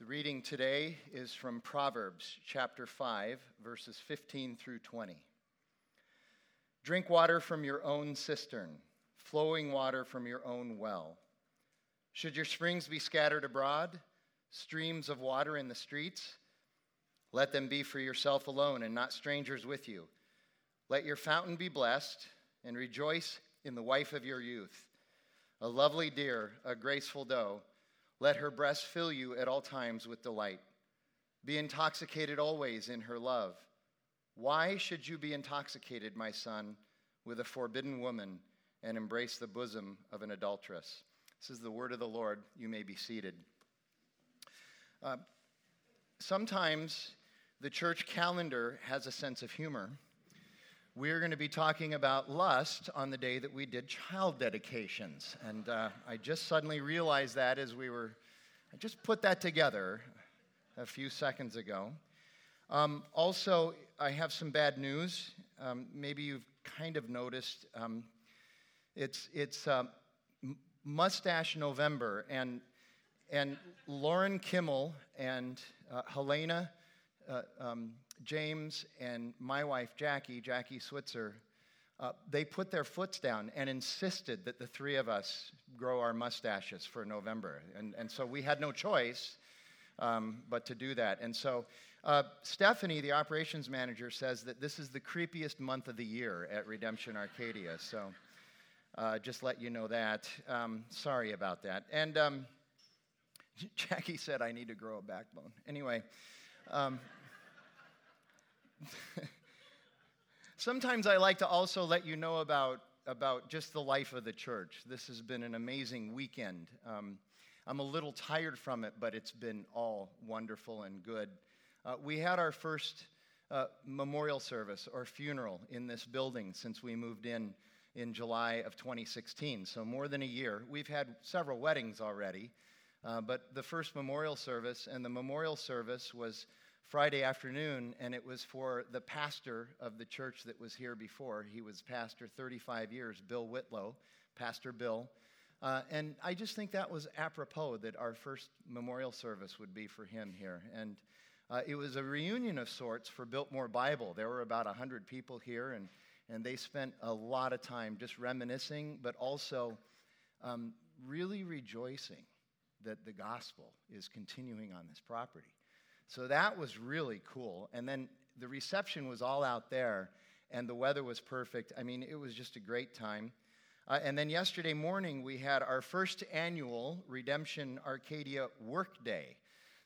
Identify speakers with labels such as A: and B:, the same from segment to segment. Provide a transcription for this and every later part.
A: The reading today is from Proverbs chapter 5, verses 15 through 20. Drink water from your own cistern, flowing water from your own well. Should your springs be scattered abroad, streams of water in the streets, let them be for yourself alone and not strangers with you. Let your fountain be blessed, and rejoice in the wife of your youth, a lovely deer, a graceful doe let her breast fill you at all times with delight. Be intoxicated always in her love. Why should you be intoxicated, my son, with a forbidden woman and embrace the bosom of an adulteress? This is the word of the Lord. You may be seated. Uh, sometimes the church calendar has a sense of humor. We're going to be talking about lust on the day that we did child dedications. And uh, I just suddenly realized that as we were, I just put that together a few seconds ago. Um, also, I have some bad news. Um, maybe you've kind of noticed. Um, it's it's uh, Mustache November, and, and Lauren Kimmel and uh, Helena. Uh, um, James and my wife, Jackie, Jackie Switzer, uh, they put their foots down and insisted that the three of us grow our mustaches for November. And, and so we had no choice um, but to do that. And so uh, Stephanie, the operations manager, says that this is the creepiest month of the year at Redemption Arcadia. So uh, just let you know that. Um, sorry about that. And um, Jackie said I need to grow a backbone. Anyway. Sometimes I like to also let you know about, about just the life of the church. This has been an amazing weekend. Um, I'm a little tired from it, but it's been all wonderful and good. Uh, we had our first uh, memorial service or funeral in this building since we moved in in July of 2016, so more than a year. We've had several weddings already, uh, but the first memorial service, and the memorial service was Friday afternoon, and it was for the pastor of the church that was here before. He was pastor 35 years, Bill Whitlow, Pastor Bill. Uh, and I just think that was apropos that our first memorial service would be for him here. And uh, it was a reunion of sorts for Biltmore Bible. There were about 100 people here, and, and they spent a lot of time just reminiscing, but also um, really rejoicing that the gospel is continuing on this property. So that was really cool. And then the reception was all out there, and the weather was perfect. I mean, it was just a great time. Uh, and then yesterday morning, we had our first annual Redemption Arcadia Work Day.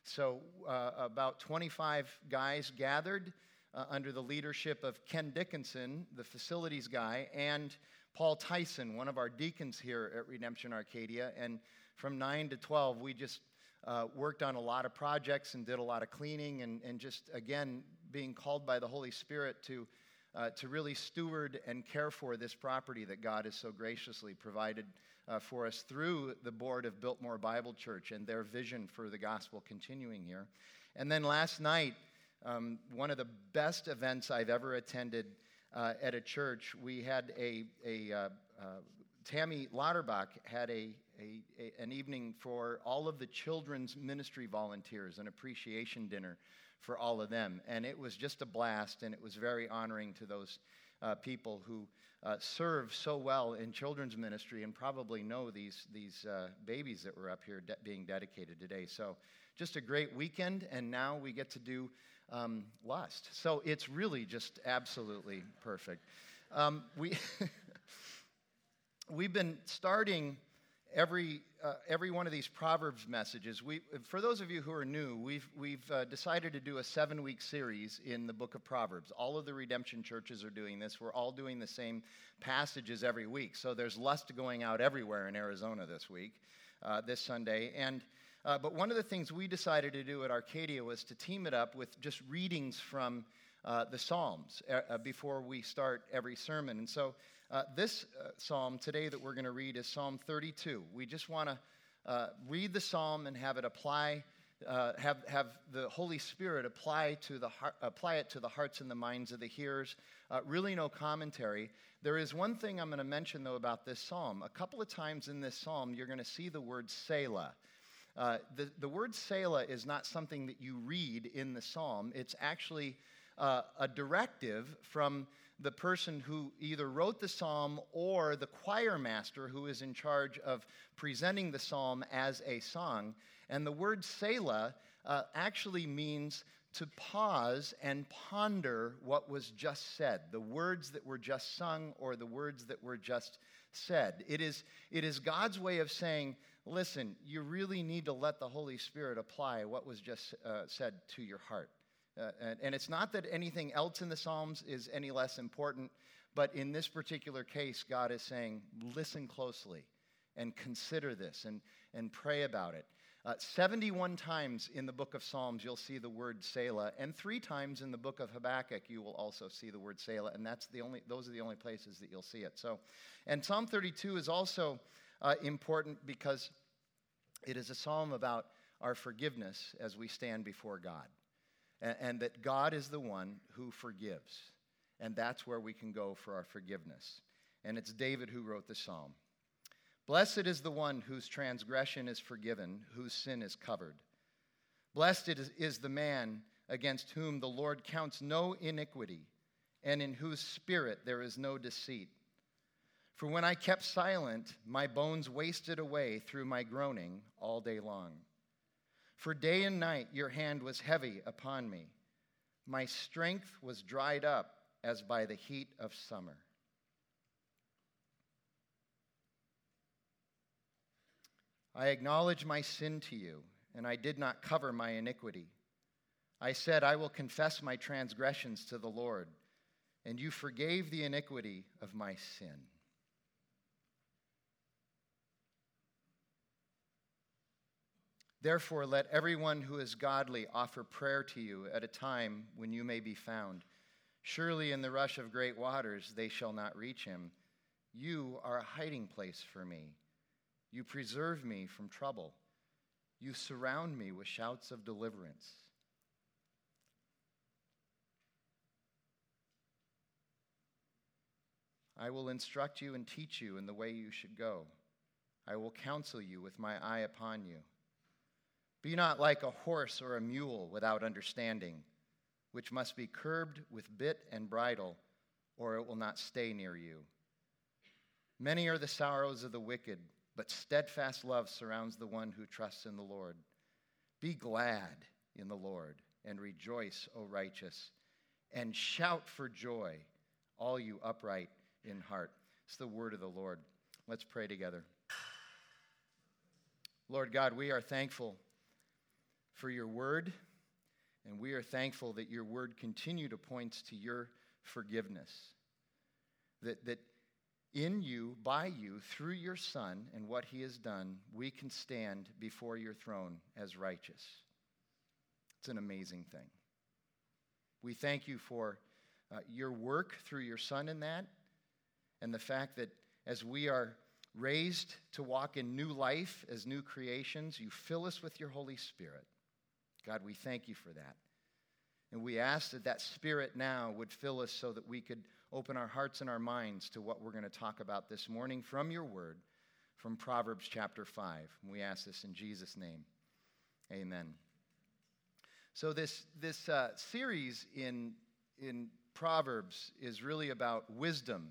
A: So uh, about 25 guys gathered uh, under the leadership of Ken Dickinson, the facilities guy, and Paul Tyson, one of our deacons here at Redemption Arcadia. And from 9 to 12, we just uh, worked on a lot of projects and did a lot of cleaning and, and just, again, being called by the Holy Spirit to, uh, to really steward and care for this property that God has so graciously provided uh, for us through the board of Biltmore Bible Church and their vision for the gospel continuing here. And then last night, um, one of the best events I've ever attended uh, at a church, we had a, a uh, uh, Tammy Lauterbach had a, a, a, an evening for all of the children's ministry volunteers, an appreciation dinner for all of them. And it was just a blast, and it was very honoring to those uh, people who uh, serve so well in children's ministry and probably know these, these uh, babies that were up here de- being dedicated today. So, just a great weekend, and now we get to do um, lust. So, it's really just absolutely perfect. Um, we, we've been starting every, uh, every one of these Proverbs messages. We, for those of you who are new, we've, we've uh, decided to do a seven week series in the book of Proverbs. All of the redemption churches are doing this. We're all doing the same passages every week. So there's lust going out everywhere in Arizona this week, uh, this Sunday. And uh, but one of the things we decided to do at Arcadia was to team it up with just readings from uh, the Psalms uh, before we start every sermon. And so uh, this uh, psalm today that we're going to read is Psalm 32. We just want to uh, read the psalm and have it apply, uh, have, have the Holy Spirit apply, to the heart, apply it to the hearts and the minds of the hearers. Uh, really, no commentary. There is one thing I'm going to mention, though, about this psalm. A couple of times in this psalm, you're going to see the word Selah. Uh, the, the word Selah is not something that you read in the psalm. It's actually uh, a directive from the person who either wrote the psalm or the choir master who is in charge of presenting the psalm as a song. And the word Selah uh, actually means to pause and ponder what was just said, the words that were just sung or the words that were just said. It is, it is God's way of saying, listen, you really need to let the Holy Spirit apply what was just uh, said to your heart. Uh, and, and it's not that anything else in the Psalms is any less important, but in this particular case, God is saying, listen closely and consider this and, and pray about it. Uh, 71 times in the book of Psalms, you'll see the word Selah, and three times in the book of Habakkuk, you will also see the word Selah, and that's the only, those are the only places that you'll see it. So, and Psalm 32 is also uh, important because it is a psalm about our forgiveness as we stand before God, and, and that God is the one who forgives, and that's where we can go for our forgiveness. And it's David who wrote the psalm. Blessed is the one whose transgression is forgiven, whose sin is covered. Blessed is the man against whom the Lord counts no iniquity, and in whose spirit there is no deceit. For when I kept silent, my bones wasted away through my groaning all day long. For day and night your hand was heavy upon me. My strength was dried up as by the heat of summer. I acknowledge my sin to you, and I did not cover my iniquity. I said, I will confess my transgressions to the Lord, and you forgave the iniquity of my sin. Therefore, let everyone who is godly offer prayer to you at a time when you may be found. Surely in the rush of great waters they shall not reach him. You are a hiding place for me. You preserve me from trouble. You surround me with shouts of deliverance. I will instruct you and teach you in the way you should go. I will counsel you with my eye upon you. Be not like a horse or a mule without understanding, which must be curbed with bit and bridle, or it will not stay near you. Many are the sorrows of the wicked but steadfast love surrounds the one who trusts in the Lord. Be glad in the Lord and rejoice, O righteous, and shout for joy, all you upright in heart. It's the word of the Lord. Let's pray together. Lord God, we are thankful for your word, and we are thankful that your word continue to point to your forgiveness. That, that in you, by you, through your Son and what he has done, we can stand before your throne as righteous. It's an amazing thing. We thank you for uh, your work through your Son in that, and the fact that as we are raised to walk in new life as new creations, you fill us with your Holy Spirit. God, we thank you for that. And we ask that that Spirit now would fill us so that we could open our hearts and our minds to what we're going to talk about this morning from your word, from Proverbs chapter 5. And we ask this in Jesus' name. Amen. So, this, this uh, series in, in Proverbs is really about wisdom,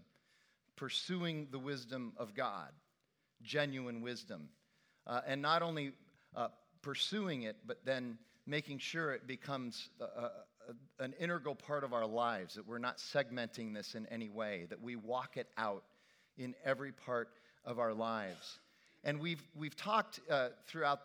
A: pursuing the wisdom of God, genuine wisdom. Uh, and not only uh, pursuing it, but then making sure it becomes a, an integral part of our lives, that we're not segmenting this in any way, that we walk it out in every part of our lives. And we've, we've talked uh, throughout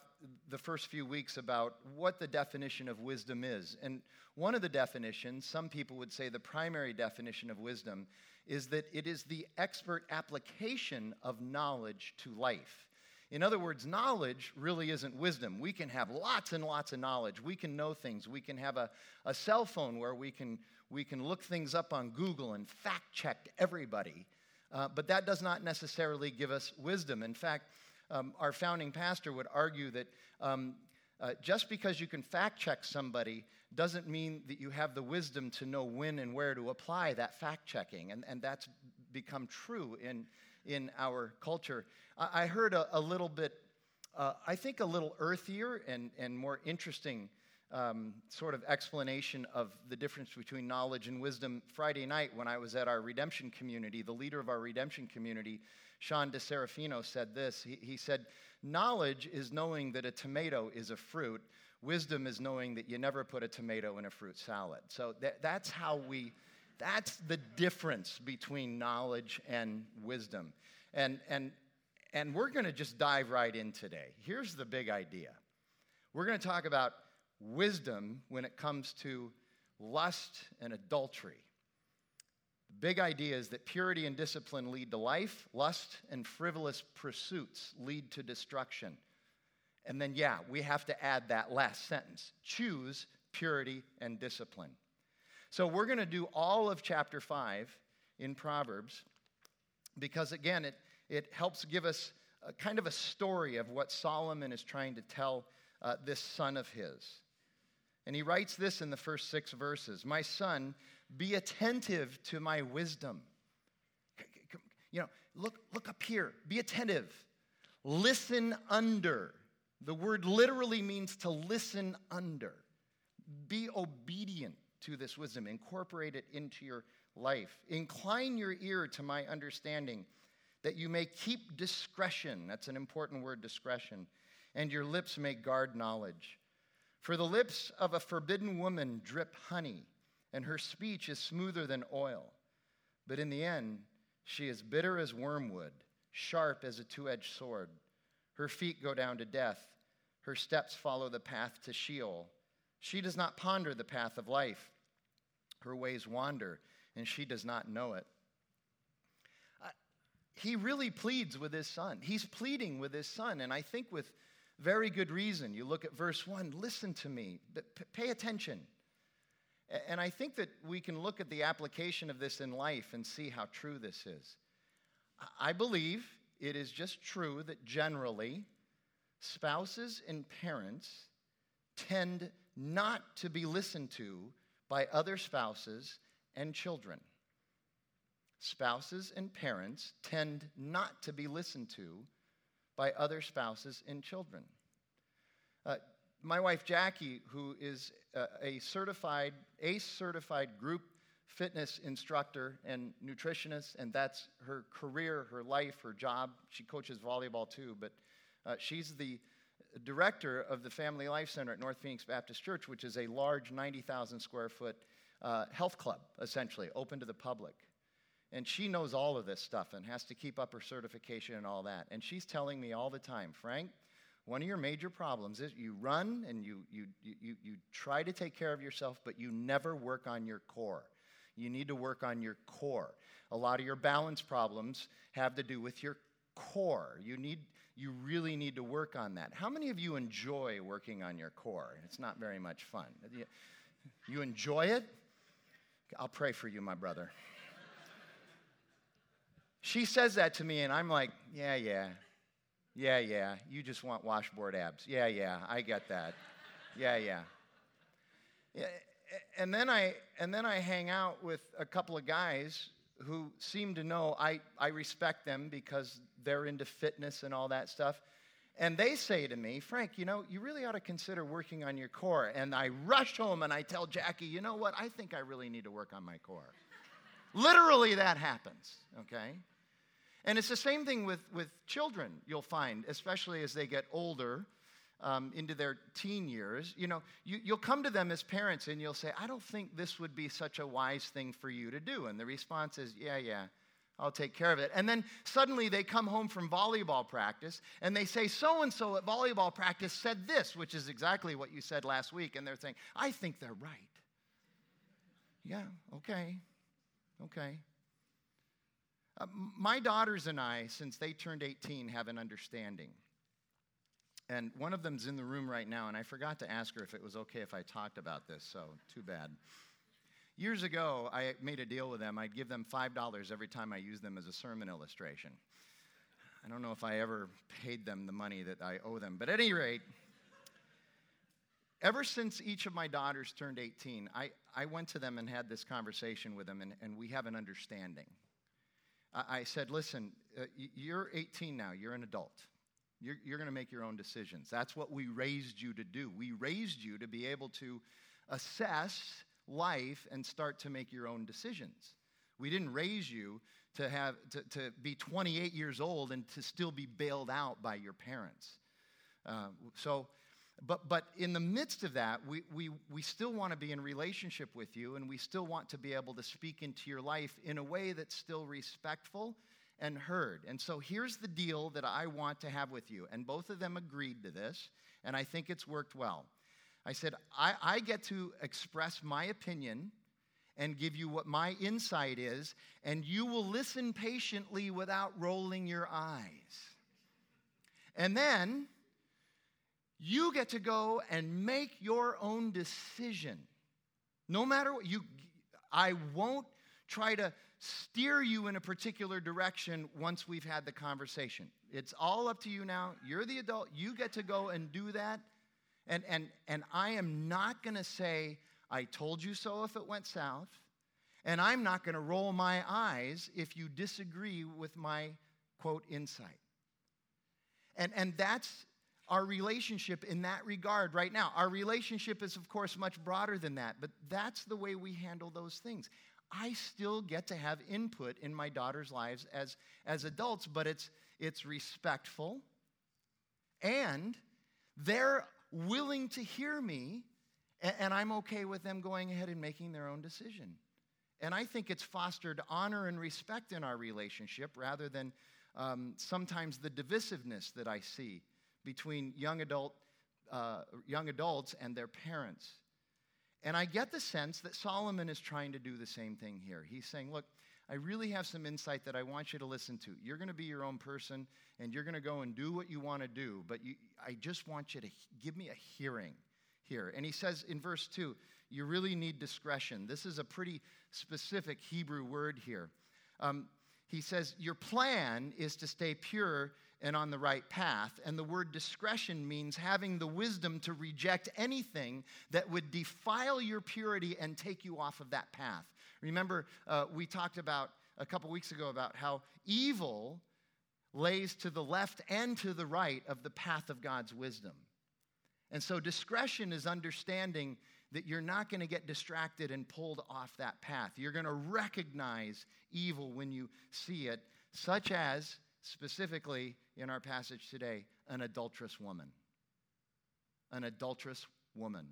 A: the first few weeks about what the definition of wisdom is. And one of the definitions, some people would say the primary definition of wisdom, is that it is the expert application of knowledge to life. In other words, knowledge really isn't wisdom. We can have lots and lots of knowledge. We can know things. We can have a, a cell phone where we can, we can look things up on Google and fact check everybody. Uh, but that does not necessarily give us wisdom. In fact, um, our founding pastor would argue that um, uh, just because you can fact check somebody doesn't mean that you have the wisdom to know when and where to apply that fact checking. And, and that's become true in, in our culture. I heard a, a little bit uh, I think, a little earthier and, and more interesting um, sort of explanation of the difference between knowledge and wisdom Friday night when I was at our redemption community. The leader of our redemption community, Sean DeSerafino, said this. He, he said, Knowledge is knowing that a tomato is a fruit, wisdom is knowing that you never put a tomato in a fruit salad. So that, that's how we, that's the difference between knowledge and wisdom. And, and, and we're going to just dive right in today. Here's the big idea we're going to talk about wisdom when it comes to lust and adultery. The big idea is that purity and discipline lead to life, lust and frivolous pursuits lead to destruction. And then, yeah, we have to add that last sentence choose purity and discipline. So, we're going to do all of chapter 5 in Proverbs because, again, it, it helps give us a kind of a story of what Solomon is trying to tell uh, this son of his. And he writes this in the first six verses My son, be attentive to my wisdom. You know, look, look up here, be attentive. Listen under. The word literally means to listen under. Be obedient to this wisdom, incorporate it into your life. Incline your ear to my understanding, that you may keep discretion. That's an important word, discretion. And your lips may guard knowledge. For the lips of a forbidden woman drip honey, and her speech is smoother than oil. But in the end, she is bitter as wormwood, sharp as a two edged sword. Her feet go down to death, her steps follow the path to Sheol. She does not ponder the path of life, her ways wander, and she does not know it. Uh, he really pleads with his son. He's pleading with his son, and I think with very good reason. You look at verse 1 listen to me, pay attention. And I think that we can look at the application of this in life and see how true this is. I believe it is just true that generally spouses and parents tend not to be listened to by other spouses and children. Spouses and parents tend not to be listened to by other spouses and children. Uh, my wife Jackie, who is a certified, ACE certified group fitness instructor and nutritionist, and that's her career, her life, her job. She coaches volleyball too, but uh, she's the director of the Family Life Center at North Phoenix Baptist Church, which is a large 90,000 square foot uh, health club, essentially, open to the public. And she knows all of this stuff and has to keep up her certification and all that. And she's telling me all the time, Frank, one of your major problems is you run and you, you, you, you try to take care of yourself, but you never work on your core. You need to work on your core. A lot of your balance problems have to do with your core. You, need, you really need to work on that. How many of you enjoy working on your core? It's not very much fun. You enjoy it? I'll pray for you, my brother. She says that to me, and I'm like, yeah, yeah. Yeah, yeah. You just want washboard abs. Yeah, yeah. I get that. Yeah, yeah. and then I and then I hang out with a couple of guys who seem to know I, I respect them because they're into fitness and all that stuff. And they say to me, Frank, you know, you really ought to consider working on your core. And I rush home and I tell Jackie, you know what? I think I really need to work on my core. Literally, that happens, okay? And it's the same thing with, with children, you'll find, especially as they get older um, into their teen years. You know, you, you'll come to them as parents and you'll say, I don't think this would be such a wise thing for you to do. And the response is, Yeah, yeah, I'll take care of it. And then suddenly they come home from volleyball practice and they say, So and so at volleyball practice said this, which is exactly what you said last week. And they're saying, I think they're right. Yeah, okay, okay. Uh, my daughters and I, since they turned 18, have an understanding. And one of them's in the room right now, and I forgot to ask her if it was okay if I talked about this, so too bad. Years ago, I made a deal with them. I'd give them $5 every time I used them as a sermon illustration. I don't know if I ever paid them the money that I owe them, but at any rate, ever since each of my daughters turned 18, I, I went to them and had this conversation with them, and, and we have an understanding. I said, listen, uh, you're 18 now, you're an adult. You're, you're going to make your own decisions. That's what we raised you to do. We raised you to be able to assess life and start to make your own decisions. We didn't raise you to, have, to, to be 28 years old and to still be bailed out by your parents. Uh, so, but, but in the midst of that, we, we, we still want to be in relationship with you and we still want to be able to speak into your life in a way that's still respectful and heard. And so here's the deal that I want to have with you. And both of them agreed to this, and I think it's worked well. I said, I, I get to express my opinion and give you what my insight is, and you will listen patiently without rolling your eyes. And then you get to go and make your own decision. No matter what you I won't try to steer you in a particular direction once we've had the conversation. It's all up to you now. You're the adult. You get to go and do that. And, and, and I am not going to say, I told you so if it went south. And I'm not going to roll my eyes if you disagree with my quote insight. And, and that's our relationship in that regard right now. Our relationship is, of course, much broader than that, but that's the way we handle those things. I still get to have input in my daughter's lives as, as adults, but it's, it's respectful and they're willing to hear me, and, and I'm okay with them going ahead and making their own decision. And I think it's fostered honor and respect in our relationship rather than um, sometimes the divisiveness that I see between young, adult, uh, young adults and their parents. And I get the sense that Solomon is trying to do the same thing here. He's saying, Look, I really have some insight that I want you to listen to. You're going to be your own person and you're going to go and do what you want to do, but you, I just want you to give me a hearing here. And he says in verse 2, you really need discretion. This is a pretty specific Hebrew word here. Um, he says, Your plan is to stay pure and on the right path. And the word discretion means having the wisdom to reject anything that would defile your purity and take you off of that path. Remember, uh, we talked about a couple weeks ago about how evil lays to the left and to the right of the path of God's wisdom. And so discretion is understanding that you're not going to get distracted and pulled off that path. You're going to recognize evil when you see it, such as specifically in our passage today, an adulterous woman. An adulterous woman.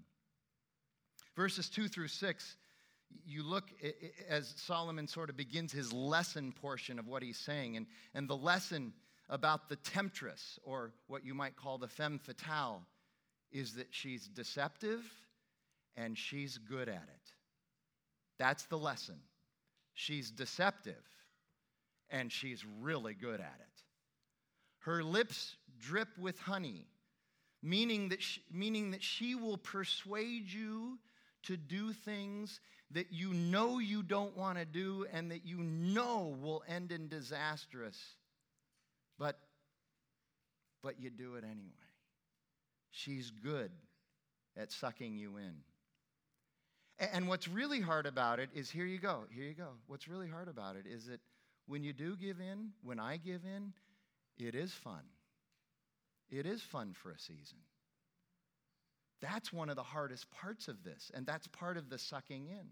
A: Verses 2 through 6, you look as Solomon sort of begins his lesson portion of what he's saying, and, and the lesson about the temptress, or what you might call the femme fatale, is that she's deceptive and she's good at it. That's the lesson. She's deceptive and she's really good at it. Her lips drip with honey, meaning that she, meaning that she will persuade you to do things that you know you don't want to do and that you know will end in disastrous. But but you do it anyway. She's good at sucking you in. And what's really hard about it is here you go, here you go. What's really hard about it is that when you do give in, when I give in, it is fun. It is fun for a season. That's one of the hardest parts of this, and that's part of the sucking in.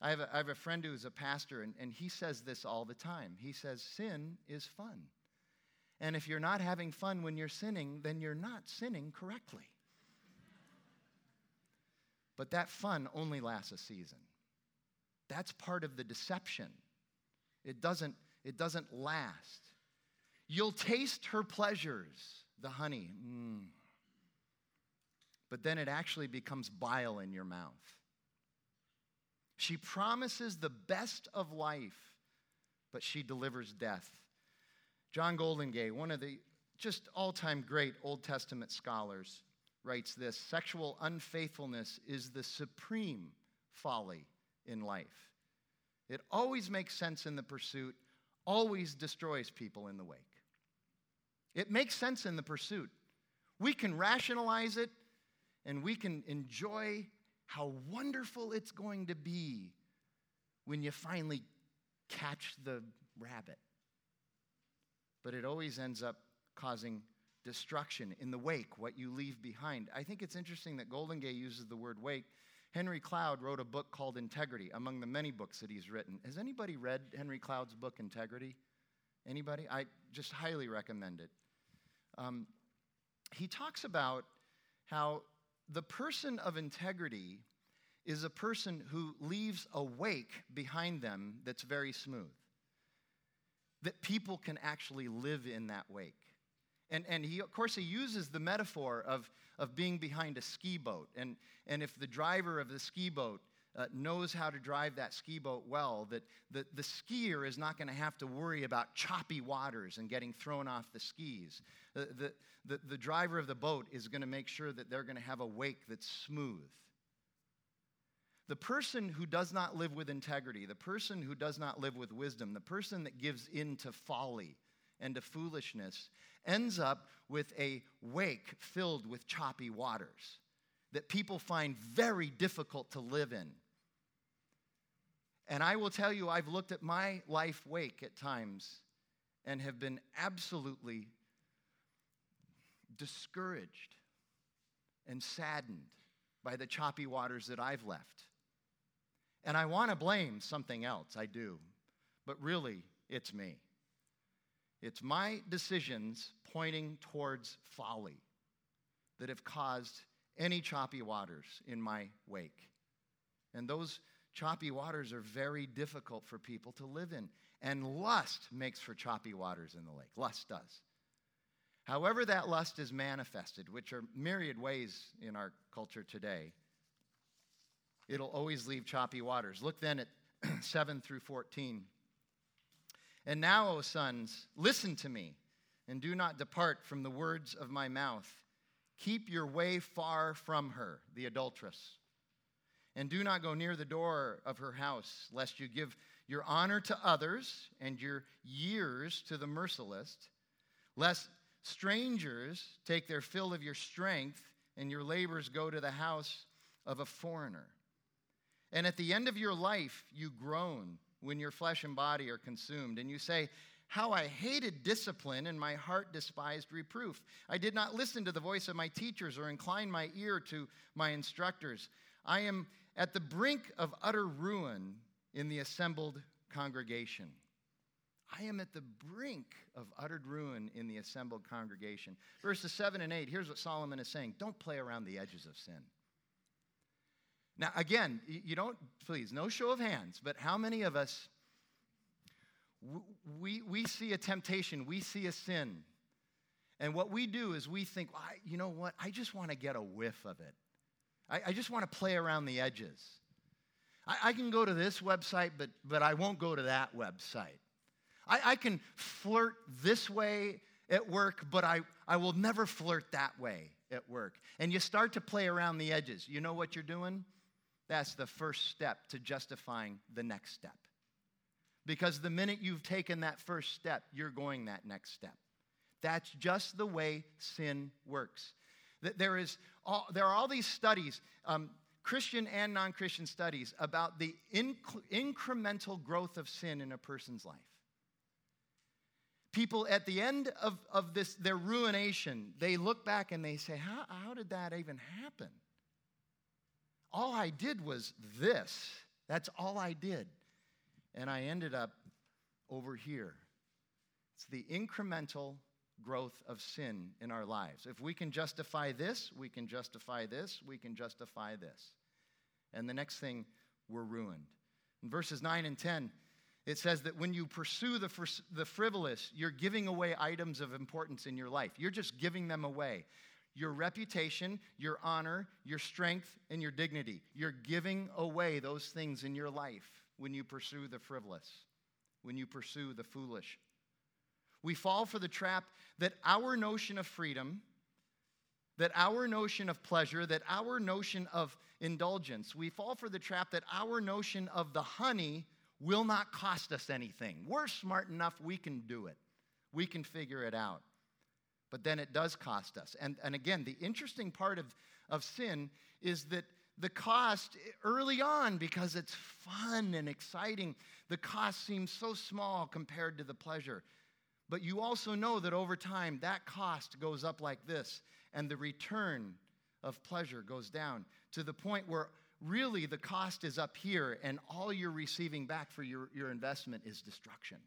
A: I have a, I have a friend who's a pastor, and, and he says this all the time. He says, Sin is fun. And if you're not having fun when you're sinning, then you're not sinning correctly. but that fun only lasts a season. That's part of the deception. It doesn't, it doesn't last. You'll taste her pleasures, the honey. Mm. But then it actually becomes bile in your mouth. She promises the best of life, but she delivers death. John Goldingay, one of the just all time great Old Testament scholars, writes this Sexual unfaithfulness is the supreme folly in life. It always makes sense in the pursuit, always destroys people in the wake. It makes sense in the pursuit. We can rationalize it and we can enjoy how wonderful it's going to be when you finally catch the rabbit. But it always ends up causing destruction in the wake, what you leave behind. I think it's interesting that Goldingay uses the word wake. Henry Cloud wrote a book called Integrity, among the many books that he's written. Has anybody read Henry Cloud's book, Integrity? Anybody? I just highly recommend it. Um, he talks about how the person of integrity is a person who leaves a wake behind them that's very smooth. That people can actually live in that wake. And, and he, of course, he uses the metaphor of, of being behind a ski boat. And, and if the driver of the ski boat uh, knows how to drive that ski boat well, that the, the skier is not going to have to worry about choppy waters and getting thrown off the skis. The, the, the, the driver of the boat is going to make sure that they're going to have a wake that's smooth. The person who does not live with integrity, the person who does not live with wisdom, the person that gives in to folly and to foolishness ends up with a wake filled with choppy waters that people find very difficult to live in. And I will tell you, I've looked at my life wake at times and have been absolutely discouraged and saddened by the choppy waters that I've left. And I want to blame something else, I do. But really, it's me. It's my decisions pointing towards folly that have caused any choppy waters in my wake. And those choppy waters are very difficult for people to live in. And lust makes for choppy waters in the lake. Lust does. However, that lust is manifested, which are myriad ways in our culture today, it'll always leave choppy waters. Look then at 7 through 14. And now, O sons, listen to me, and do not depart from the words of my mouth. Keep your way far from her, the adulteress. And do not go near the door of her house, lest you give your honor to others and your years to the merciless, lest strangers take their fill of your strength and your labors go to the house of a foreigner. And at the end of your life, you groan when your flesh and body are consumed, and you say, how I hated discipline and my heart despised reproof. I did not listen to the voice of my teachers or incline my ear to my instructors. I am at the brink of utter ruin in the assembled congregation. I am at the brink of utter ruin in the assembled congregation. Verses 7 and 8, here's what Solomon is saying Don't play around the edges of sin. Now, again, you don't, please, no show of hands, but how many of us we, we see a temptation, we see a sin. And what we do is we think, well, I, you know what? I just want to get a whiff of it. I, I just want to play around the edges. I, I, can go to this website, but, but I won't go to that website. I, I can flirt this way at work, but I, I will never flirt that way at work. And you start to play around the edges. You know what you're doing? That's the first step to justifying the next step. Because the minute you've taken that first step, you're going that next step. That's just the way sin works. There, is all, there are all these studies, um, Christian and non Christian studies, about the inc- incremental growth of sin in a person's life. People at the end of, of this, their ruination, they look back and they say, how, how did that even happen? All I did was this. That's all I did and I ended up over here. It's the incremental growth of sin in our lives. If we can justify this, we can justify this, we can justify this. And the next thing, we're ruined. In verses 9 and 10, it says that when you pursue the, the frivolous, you're giving away items of importance in your life. You're just giving them away. Your reputation, your honor, your strength, and your dignity. You're giving away those things in your life when you pursue the frivolous, when you pursue the foolish. We fall for the trap that our notion of freedom, that our notion of pleasure, that our notion of indulgence, we fall for the trap that our notion of the honey will not cost us anything. We're smart enough, we can do it, we can figure it out. But then it does cost us. And, and again, the interesting part of, of sin is that the cost early on because it's fun and exciting. The cost seems so small compared to the pleasure. But you also know that over time, that cost goes up like this, and the return of pleasure goes down to the point where really the cost is up here, and all you're receiving back for your, your investment is destruction.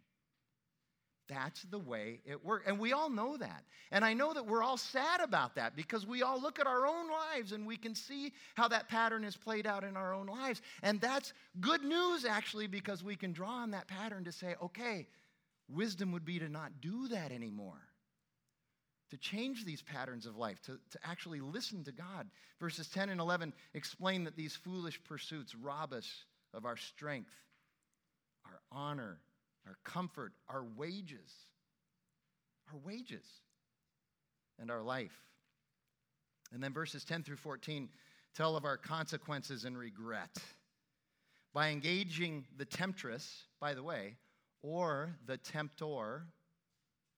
A: That's the way it works. And we all know that. And I know that we're all sad about that because we all look at our own lives and we can see how that pattern is played out in our own lives. And that's good news, actually, because we can draw on that pattern to say, okay, wisdom would be to not do that anymore, to change these patterns of life, to, to actually listen to God. Verses 10 and 11 explain that these foolish pursuits rob us of our strength, our honor, our comfort, our wages, our wages, and our life. And then verses 10 through 14 tell of our consequences and regret. By engaging the temptress, by the way, or the temptor,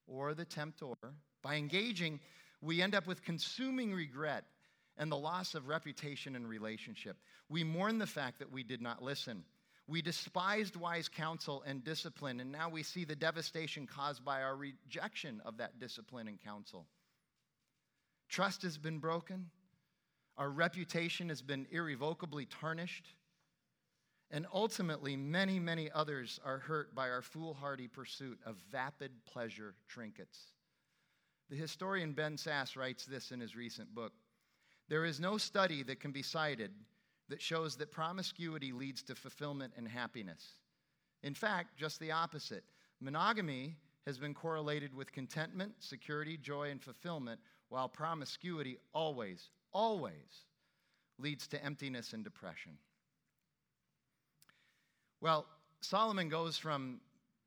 A: or the temptor, by engaging, we end up with consuming regret and the loss of reputation and relationship. We mourn the fact that we did not listen. We despised wise counsel and discipline, and now we see the devastation caused by our rejection of that discipline and counsel. Trust has been broken, our reputation has been irrevocably tarnished, and ultimately, many, many others are hurt by our foolhardy pursuit of vapid pleasure trinkets. The historian Ben Sasse writes this in his recent book There is no study that can be cited that shows that promiscuity leads to fulfillment and happiness. In fact, just the opposite. Monogamy has been correlated with contentment, security, joy, and fulfillment, while promiscuity always, always leads to emptiness and depression. Well, Solomon goes from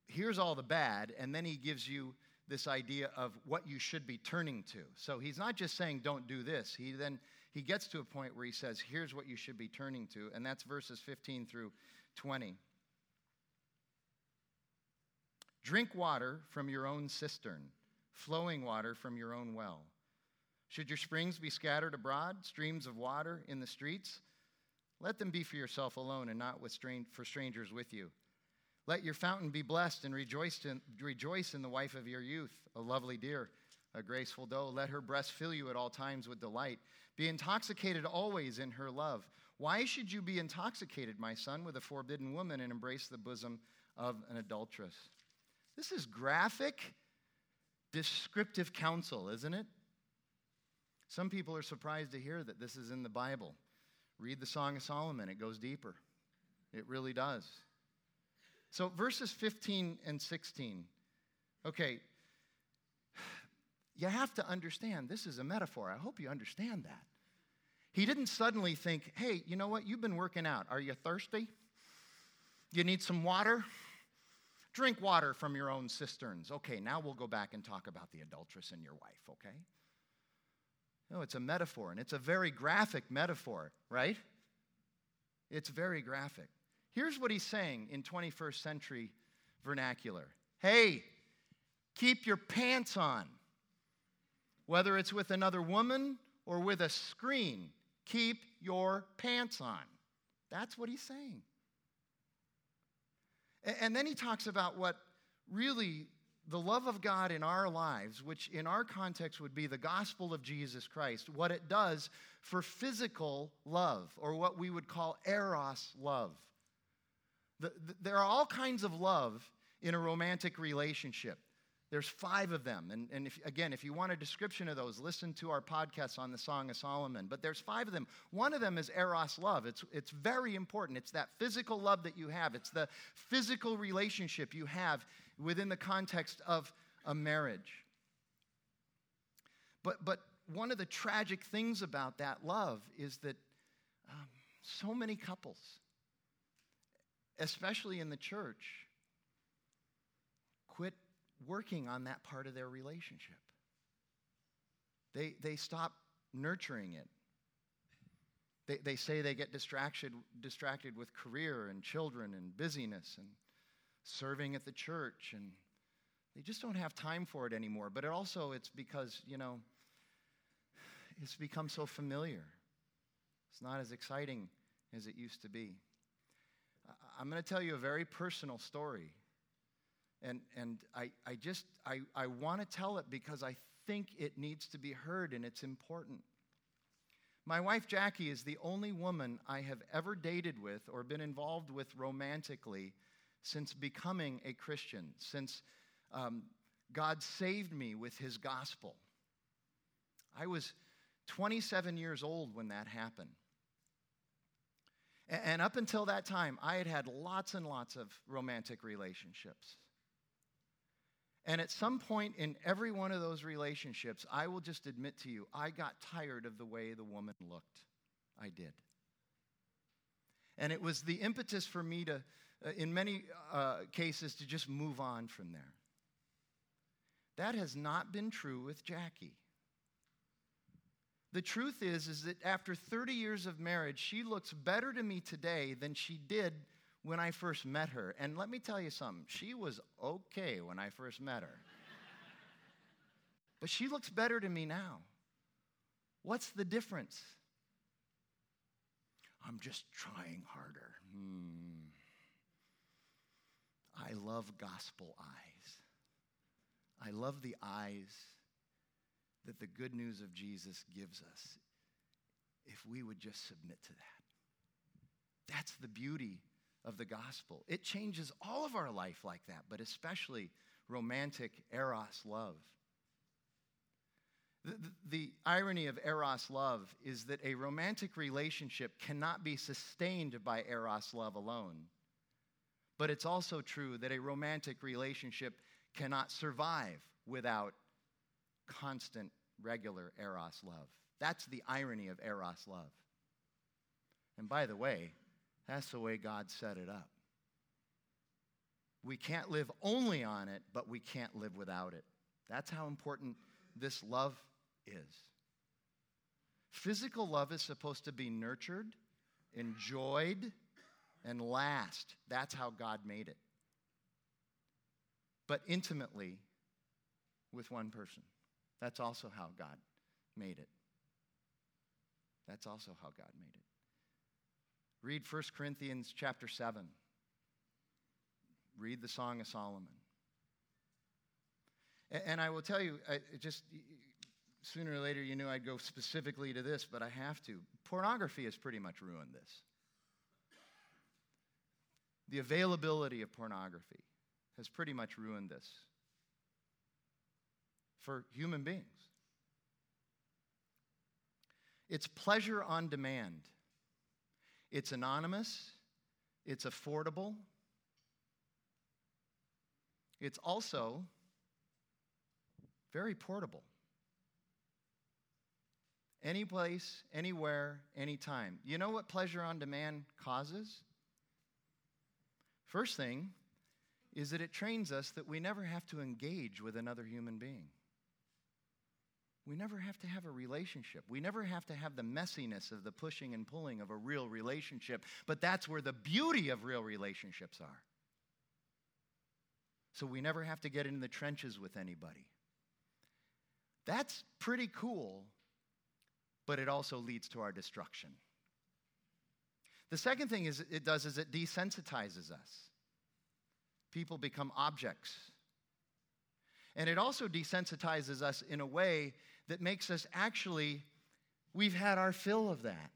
A: here's all the bad, and then he gives you this idea of what you should be turning to. So he's not just saying don't do this. He then he gets to a point where he says, here's what you should be turning to, and that's verses 15 through 20. Drink water from your own cistern, flowing water from your own well. Should your springs be scattered abroad, streams of water in the streets? Let them be for yourself alone and not with strange, for strangers with you. Let your fountain be blessed and rejoice in, rejoice in the wife of your youth, a lovely deer, a graceful doe. Let her breast fill you at all times with delight. Be intoxicated always in her love. Why should you be intoxicated, my son, with a forbidden woman and embrace the bosom of an adulteress? This is graphic, descriptive counsel, isn't it? Some people are surprised to hear that this is in the Bible. Read the Song of Solomon, it goes deeper. It really does. So, verses 15 and 16. Okay, you have to understand this is a metaphor. I hope you understand that. He didn't suddenly think, hey, you know what? You've been working out. Are you thirsty? You need some water? Drink water from your own cisterns. Okay, now we'll go back and talk about the adulteress and your wife, okay? No, it's a metaphor, and it's a very graphic metaphor, right? It's very graphic. Here's what he's saying in 21st century vernacular Hey, keep your pants on. Whether it's with another woman or with a screen, keep your pants on. That's what he's saying. And then he talks about what really the love of God in our lives, which in our context would be the gospel of Jesus Christ, what it does for physical love, or what we would call eros love. The, the, there are all kinds of love in a romantic relationship. There's five of them. And, and if, again, if you want a description of those, listen to our podcast on the Song of Solomon. But there's five of them. One of them is Eros love. It's, it's very important. It's that physical love that you have, it's the physical relationship you have within the context of a marriage. But, but one of the tragic things about that love is that um, so many couples, especially in the church, quit working on that part of their relationship. They, they stop nurturing it. They, they say they get distracted, distracted with career and children and busyness and serving at the church, and they just don't have time for it anymore. But it also, it's because, you know, it's become so familiar. It's not as exciting as it used to be. I'm going to tell you a very personal story And, and I, I just, I, I want to tell it because I think it needs to be heard and it's important. My wife Jackie is the only woman I have ever dated with or been involved with romantically since becoming a Christian, since um, God saved me with his gospel. I was 27 years old when that happened. And up until that time, I had had lots and lots of romantic relationships. And at some point in every one of those relationships, I will just admit to you, I got tired of the way the woman looked. I did. And it was the impetus for me to, uh, in many uh, cases, to just move on from there. That has not been true with Jackie. The truth is, is that after 30 years of marriage, she looks better to me today than she did when I first met her. And let me tell you something, she was okay when I first met her. but she looks better to me now. What's the difference? I'm just trying harder. Hmm. I love gospel eyes. I love the eyes that the good news of Jesus gives us if we would just submit to that. That's the beauty of the gospel. It changes all of our life like that, but especially romantic eros love. The, the, irony of eros love is that a romantic relationship cannot be sustained by eros love alone. But it's also true that a romantic relationship cannot survive without constant, regular eros love. That's the irony of eros love. And by the way, that's the way God set it up. We can't live only on it, but we can't live without it. That's how important this love is. Physical love is supposed to be nurtured, enjoyed, and last. That's how God made it. But intimately with one person. That's also how God made it. That's also how God made it. Read 1 Corinthians chapter 7. Read the Song of Solomon. And I will tell you, just sooner or later you knew I'd go specifically to this, but I have to. Pornography has pretty much ruined this. The availability of pornography has pretty much ruined this for human beings. It's pleasure on demand. It's anonymous, it's affordable, it's also very portable. Any place, anywhere, anytime. You know what pleasure on demand causes? First thing is that it trains us that we never have to engage with another human being. We never have to have a relationship. We never have to have the messiness of the pushing and pulling of a real relationship. But that's where the beauty of real relationships are. So we never have to get in the trenches with anybody. That's pretty cool, but it also leads to our destruction. The second thing is it does is it desensitizes us. People become objects. And it also desensitizes us in a way that makes us actually, we've had our fill of that.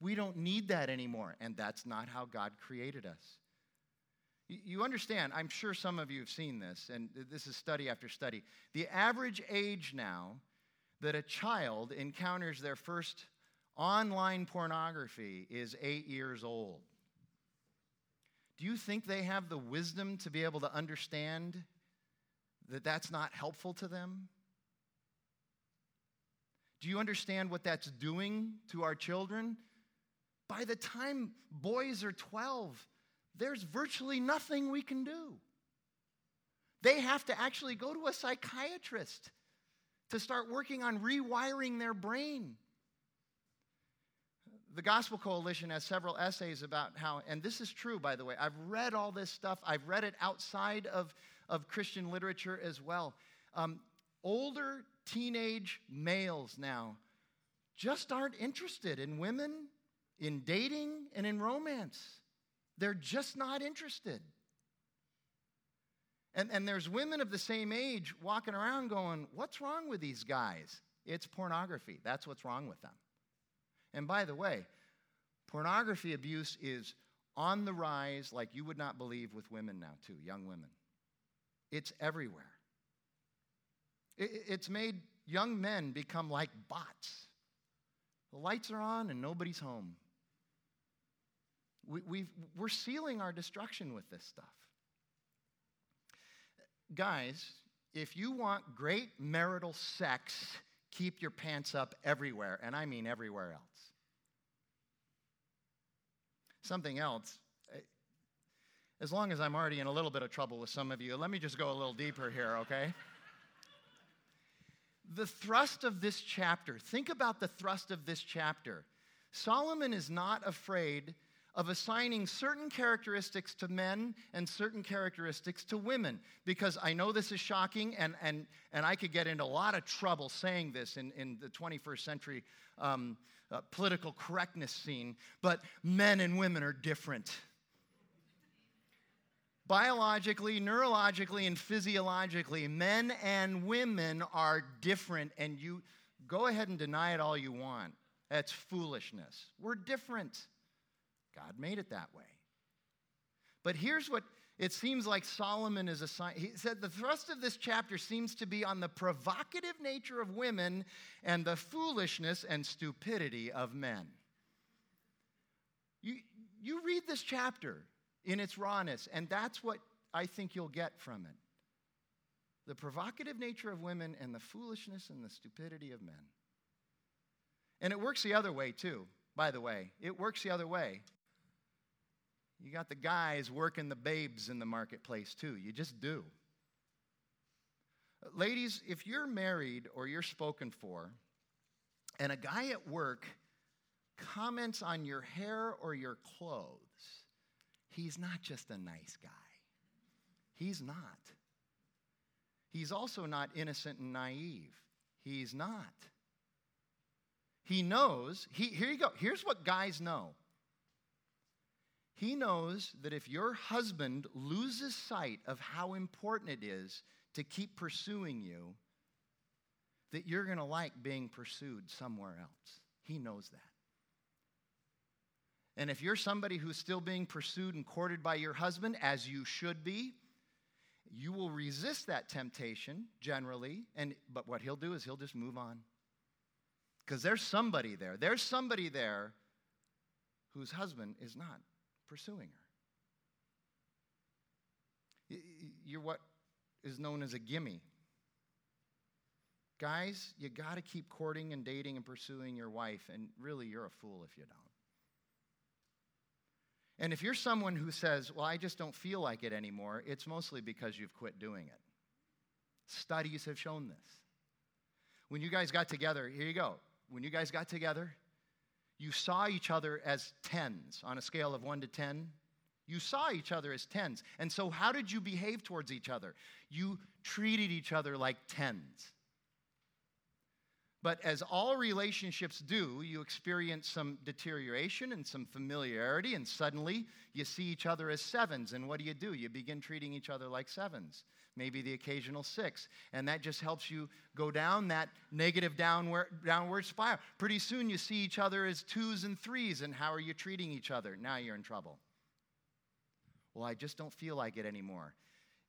A: We don't need that anymore. And that's not how God created us. You understand, I'm sure some of you have seen this, and this is study after study. The average age now that a child encounters their first online pornography is eight years old. Do you think they have the wisdom to be able to understand that that's not helpful to them? Do you understand what that's doing to our children? By the time boys are 12, there's virtually nothing we can do. They have to actually go to a psychiatrist to start working on rewiring their brain. The Gospel Coalition has several essays about how, and this is true, by the way. I've read all this stuff, I've read it outside of, of Christian literature as well. Um, older teenage males now just aren't interested in women, in dating, and in romance. They're just not interested. And, and there's women of the same age walking around going, What's wrong with these guys? It's pornography. That's what's wrong with them. And by the way, pornography abuse is on the rise like you would not believe with women now, too, young women. It's everywhere. It's made young men become like bots. The lights are on and nobody's home. We, we are sealing our destruction with this stuff. Guys, if you want great marital sex, keep your pants up everywhere, and I mean everywhere else. Something else, eh, as long as I'm already in a little bit of trouble with some of you, let me just go a little deeper here, okay? the thrust of this chapter, think about the thrust of this chapter. Solomon is not afraid of assigning certain characteristics to men and certain characteristics to women. Because I know this is shocking, and, and, and I could get into a lot of trouble saying this in, in the 21st century um, uh, political correctness scene, but men and women are different. Biologically, neurologically, and physiologically, men and women are different, and you go ahead and deny it all you want. That's foolishness. We're different. God made it that way. But here's what it seems like Solomon is assigned. He said the thrust of this chapter seems to be on the provocative nature of women and the foolishness and stupidity of men. You, you read this chapter in its rawness, and that's what I think you'll get from it the provocative nature of women and the foolishness and the stupidity of men. And it works the other way, too, by the way. It works the other way. You got the guys working the babes in the marketplace too. You just do. Uh, ladies, if you're married or you're spoken for, and a guy at work comments on your hair or your clothes, he's not just a nice guy. He's not. He's also not innocent and naive. He's not. He knows, he, here you go. Here's what guys know he knows that if your husband loses sight of how important it is to keep pursuing you, that you're going to like being pursued somewhere else. He knows that. And if you're somebody who's still being pursued and courted by your husband, as you should be, you will resist that temptation generally. And, but what he'll do is he'll just move on. Because there's somebody there. There's somebody there whose husband is not pursuing her. You're what is known as a gimme. Guys, you got to keep courting and dating and pursuing your wife, and really, you're a fool if you don't. And if you're someone who says, Well, I just don't feel like it anymore, it's mostly because you've quit doing it. Studies have shown this. When you guys got together, here you go. When you guys got together, you saw each other as tens on a scale of one to 10. You saw each other as tens. And so, how did you behave towards each other? You treated each other like tens. But as all relationships do, you experience some deterioration and some familiarity, and suddenly you see each other as sevens. And what do you do? You begin treating each other like sevens maybe the occasional six. And that just helps you go down that negative downward, downward spiral. Pretty soon you see each other as twos and threes, and how are you treating each other? Now you're in trouble. Well, I just don't feel like it anymore.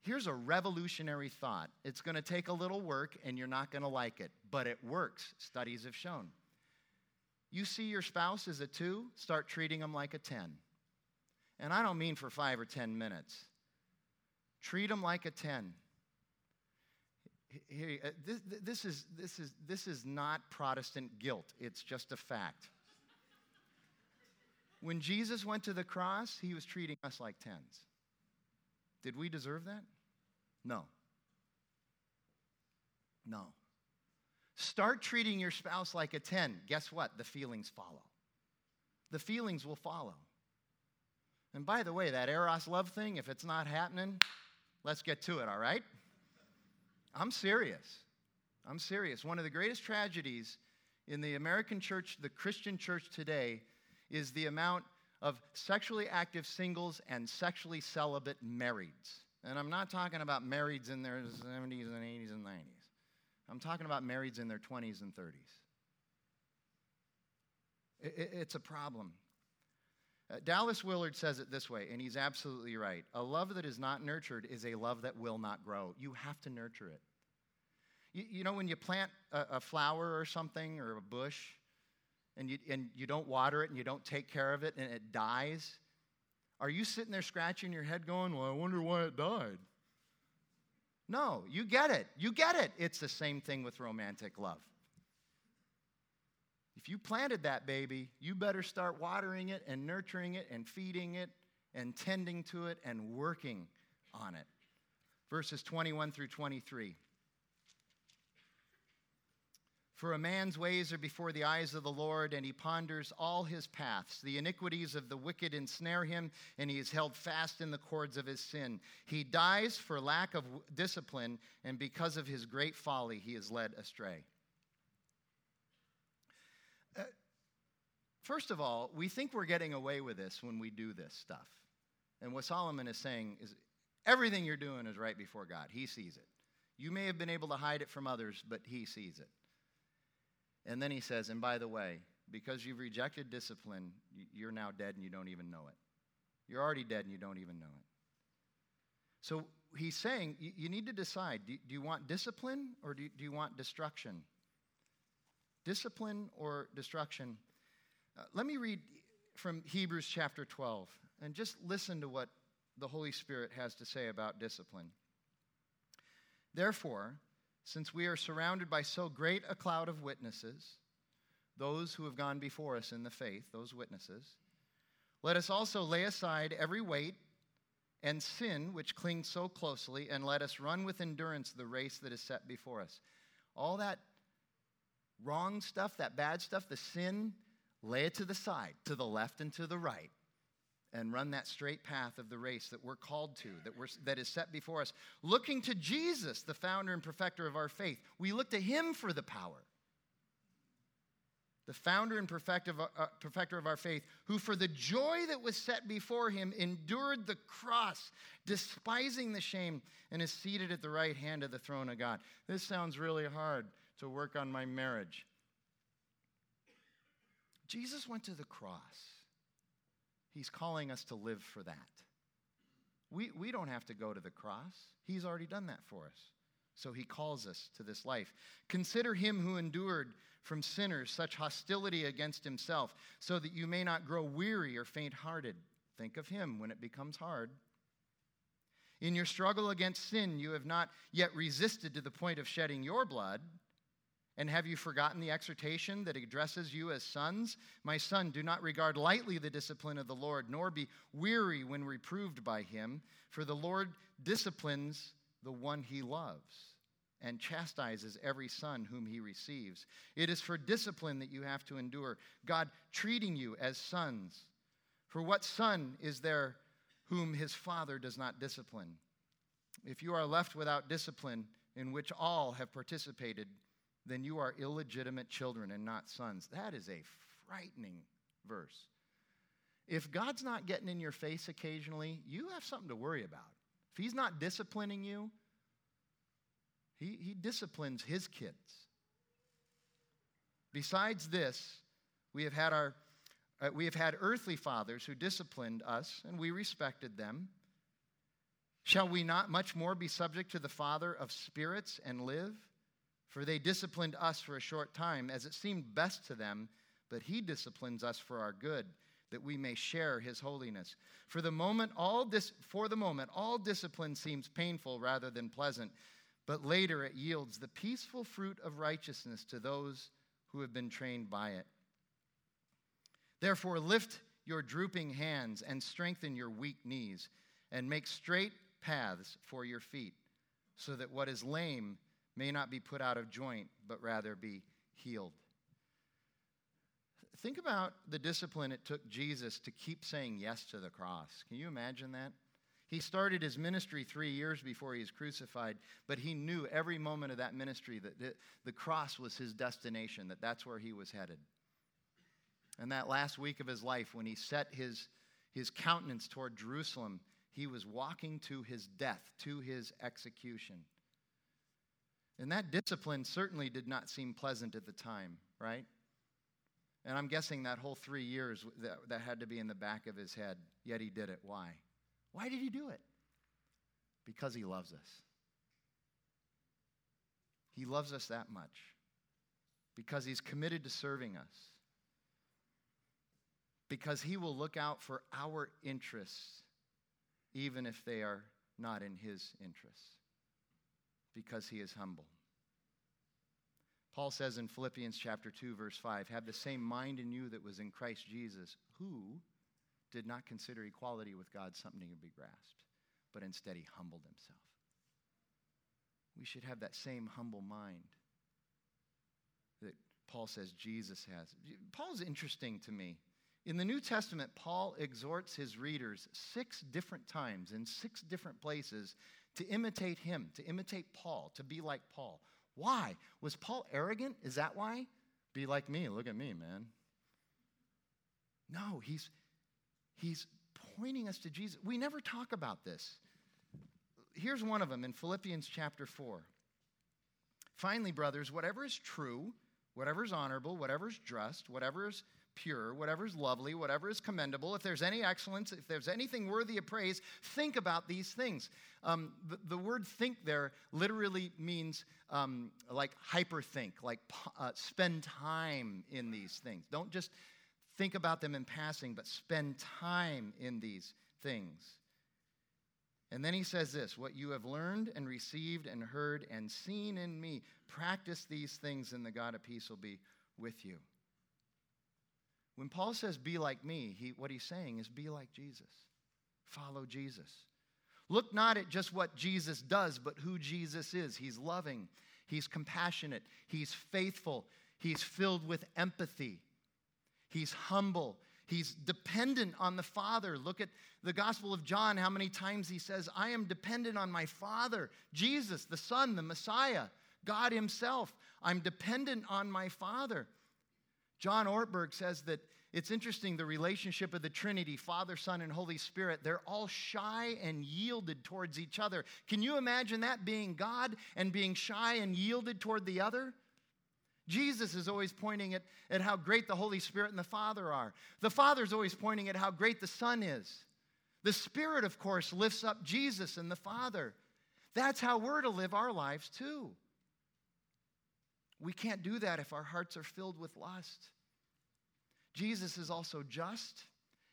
A: Here's a revolutionary thought. It's going to take a little work, and you're not going to like it, but it works. Studies have shown. You see your spouse as a two, start treating them like a 10. And I don't mean for five or 10 minutes. Treat them like a 10. Here, uh, this, this, is, this, is, this is not Protestant guilt, it's just a fact. When Jesus went to the cross, he was treating us like tens. Did we deserve that? No. No. Start treating your spouse like a 10. Guess what? The feelings follow. The feelings will follow. And by the way, that Eros love thing, if it's not happening, Let's get to it, all right? I'm serious. I'm serious. One of the greatest tragedies in the American church, the Christian church today, is the amount of sexually active singles and sexually celibate marrieds. And I'm not talking about marrieds in their 70s and 80s and 90s. I'm talking about marrieds in their 20s and 30s. It's a problem. Uh, Dallas Willard says it this way, and he's absolutely right. A love that is not nurtured is a love that will not grow. You have to nurture it. You, you know, when you plant a, a, flower or something or a bush, and you, and you don't water it and you don't take care of it and it dies, are you sitting there scratching your head going, Well, I wonder why it died? No, you get it. You get it. It's the same thing with romantic love. If you planted that baby, you better start watering it and nurturing it and feeding it and tending to it and working on it. Verses 21 through 23. For a man's ways are before the eyes of the Lord, and he ponders all his paths. The iniquities of the wicked ensnare him, and he is held fast in the cords of his sin. He dies for lack of discipline, and because of his great folly, he is led astray. First of all, we think we're getting away with this when we do this stuff. And what Solomon is saying is everything you're doing is right before God. He sees it. You may have been able to hide it from others, but he sees it. And then he says, and by the way, because you've rejected discipline, you're now dead and you don't even know it. You're already dead and you don't even know it. So he's saying you, need to decide do, you want discipline or do you, want destruction? Discipline or destruction? Uh, let me read from Hebrews chapter 12 and just listen to what the Holy Spirit has to say about discipline. Therefore, since we are surrounded by so great a cloud of witnesses, those who have gone before us in the faith, those witnesses, let us also lay aside every weight and sin which clings so closely, and let us run with endurance the race that is set before us. All that wrong stuff, that bad stuff, the sin, lay it to the side, to the left and to the right and run that straight path of the race that we're called to, that, we're, that is set before us. Looking to Jesus, the founder and perfecter of our faith, we look to him for the power. The founder and perfecter, uh, perfecter of our faith, who for the joy that was set before him endured the cross, despising the shame, and is seated at the right hand of the throne of God. This sounds really hard to work on my marriage. Jesus went to the cross He's calling us to live for that. We, we don't have to go to the cross, He's already done that for us. So He calls us to this life. Consider Him who endured from sinners such hostility against Himself, so that you may not grow weary or faint hearted. Think of Him when it becomes hard. In your struggle against sin, you have not yet resisted to the point of shedding your blood. And have you forgotten the exhortation that addresses you as sons? My son, do not regard lightly the discipline of the Lord, nor be weary when reproved by him, for the Lord disciplines the one he loves and chastises every son whom he receives. It is for discipline that you have to endure, God treating you as sons. For what son is there whom his father does not discipline? If you are left without discipline, in which all have participated, then you are illegitimate children and not sons. That is a frightening verse. If God's not getting in your face occasionally, you have something to worry about. If He's not disciplining you, He, he disciplines His kids. Besides this, we have had our uh, we have had earthly fathers who disciplined us, and we respected them. Shall we not much more be subject to the Father of spirits and live? For they disciplined us for a short time, as it seemed best to them, but he disciplines us for our good, that we may share his holiness. For the moment, all dis- for the moment, all discipline seems painful rather than pleasant, but later it yields the peaceful fruit of righteousness to those who have been trained by it. Therefore, lift your drooping hands and strengthen your weak knees, and make straight paths for your feet, so that what is lame may not be put out of joint, but rather be healed. Think about the discipline it took Jesus to keep saying yes to the cross. Can you imagine that? He started his ministry three years before he was crucified, but he knew every moment of that ministry that the cross was his destination, that that's where he was headed. And that last week of his life, when he set his, his countenance toward Jerusalem, He was walking to his death, to his execution. And that discipline certainly did not seem pleasant at the time, right? And I'm guessing that whole three years that, that had to be in the back of his head, yet he did it. Why? Why did he do it? Because he loves us. He loves us that much. Because he's committed to serving us. Because he will look out for our interests, even if they are not in his interests. Because he is humble. Paul says in Philippians chapter 2 verse 5, have the same mind in you that was in Christ Jesus, who did not consider equality with God something to be grasped, but instead he humbled himself. We should have that same humble mind that Paul says Jesus has. Paul's interesting to me. In the New Testament, Paul exhorts his readers six different times in six different places to imitate him, to imitate Paul, to be like Paul. Why? Was Paul arrogant? Is that why? Be like me. Look at me, man. No, he's, he's pointing us to Jesus. We never talk about this. Here's one of them in Philippians chapter 4. Finally, brothers, whatever is true, whatever is honorable, whatever is just, whatever is pure, whatever is lovely, whatever is commendable, if there's any excellence, if there's anything worthy of praise, think about these things. Um, the, the, word think there literally means um, like hyperthink, like uh, spend time in these things. Don't just think about them in passing, but spend time in these things. And then he says this What you have learned and received and heard and seen in me, practice these things, and the God of peace will be with you. When Paul says, be like me, he, what he's saying is, be like Jesus. Follow Jesus. Look not at just what Jesus does, but who Jesus is. He's loving, he's compassionate, he's faithful, he's filled with empathy, he's humble, he's dependent on the Father. Look at the Gospel of John, how many times he says, I am dependent on my Father, Jesus, the Son, the Messiah, God Himself. I'm dependent on my Father. John Ortberg says that it's interesting the relationship of the Trinity, Father, Son, and Holy Spirit, they're all shy and yielded towards each other. Can you imagine that being God and being shy and yielded toward the other? Jesus is always pointing at, at how great the Holy Spirit and the Father are. The Father is always pointing at how great the Son is. The Spirit, of course, lifts up Jesus and the Father. That's how we're to live our lives too. We can't do that if our hearts are filled with lust. Jesus is also just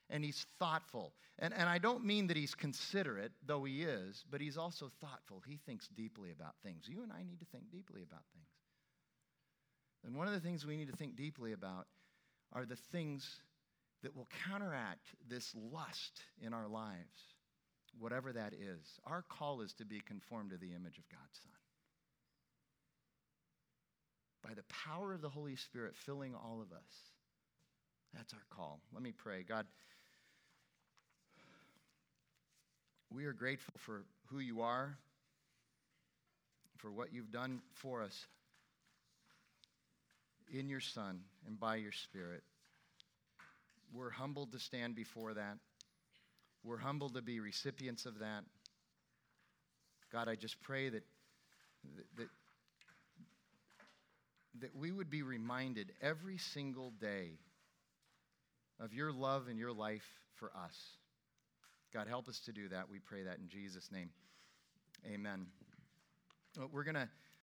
A: and he's thoughtful. And, and I don't mean that he's considerate, though he is, but he's also thoughtful. He thinks deeply about things. You and I need to think deeply about things. And one of the things we need to think deeply about are the things that will counteract this lust in our lives, whatever that is. Our call is to be conformed to the image of God's Son. By the power of the Holy Spirit filling all of us, that's our call. Let me pray. God, we are grateful for who you are, for what you've done for us in your Son and by your Spirit. We're humbled to stand before that. We're humbled to be recipients of that. God, I just pray that, that, that we would be reminded every single day of your love and your life for us. God, help us to do that. We pray that in Jesus' name. Amen. We're going to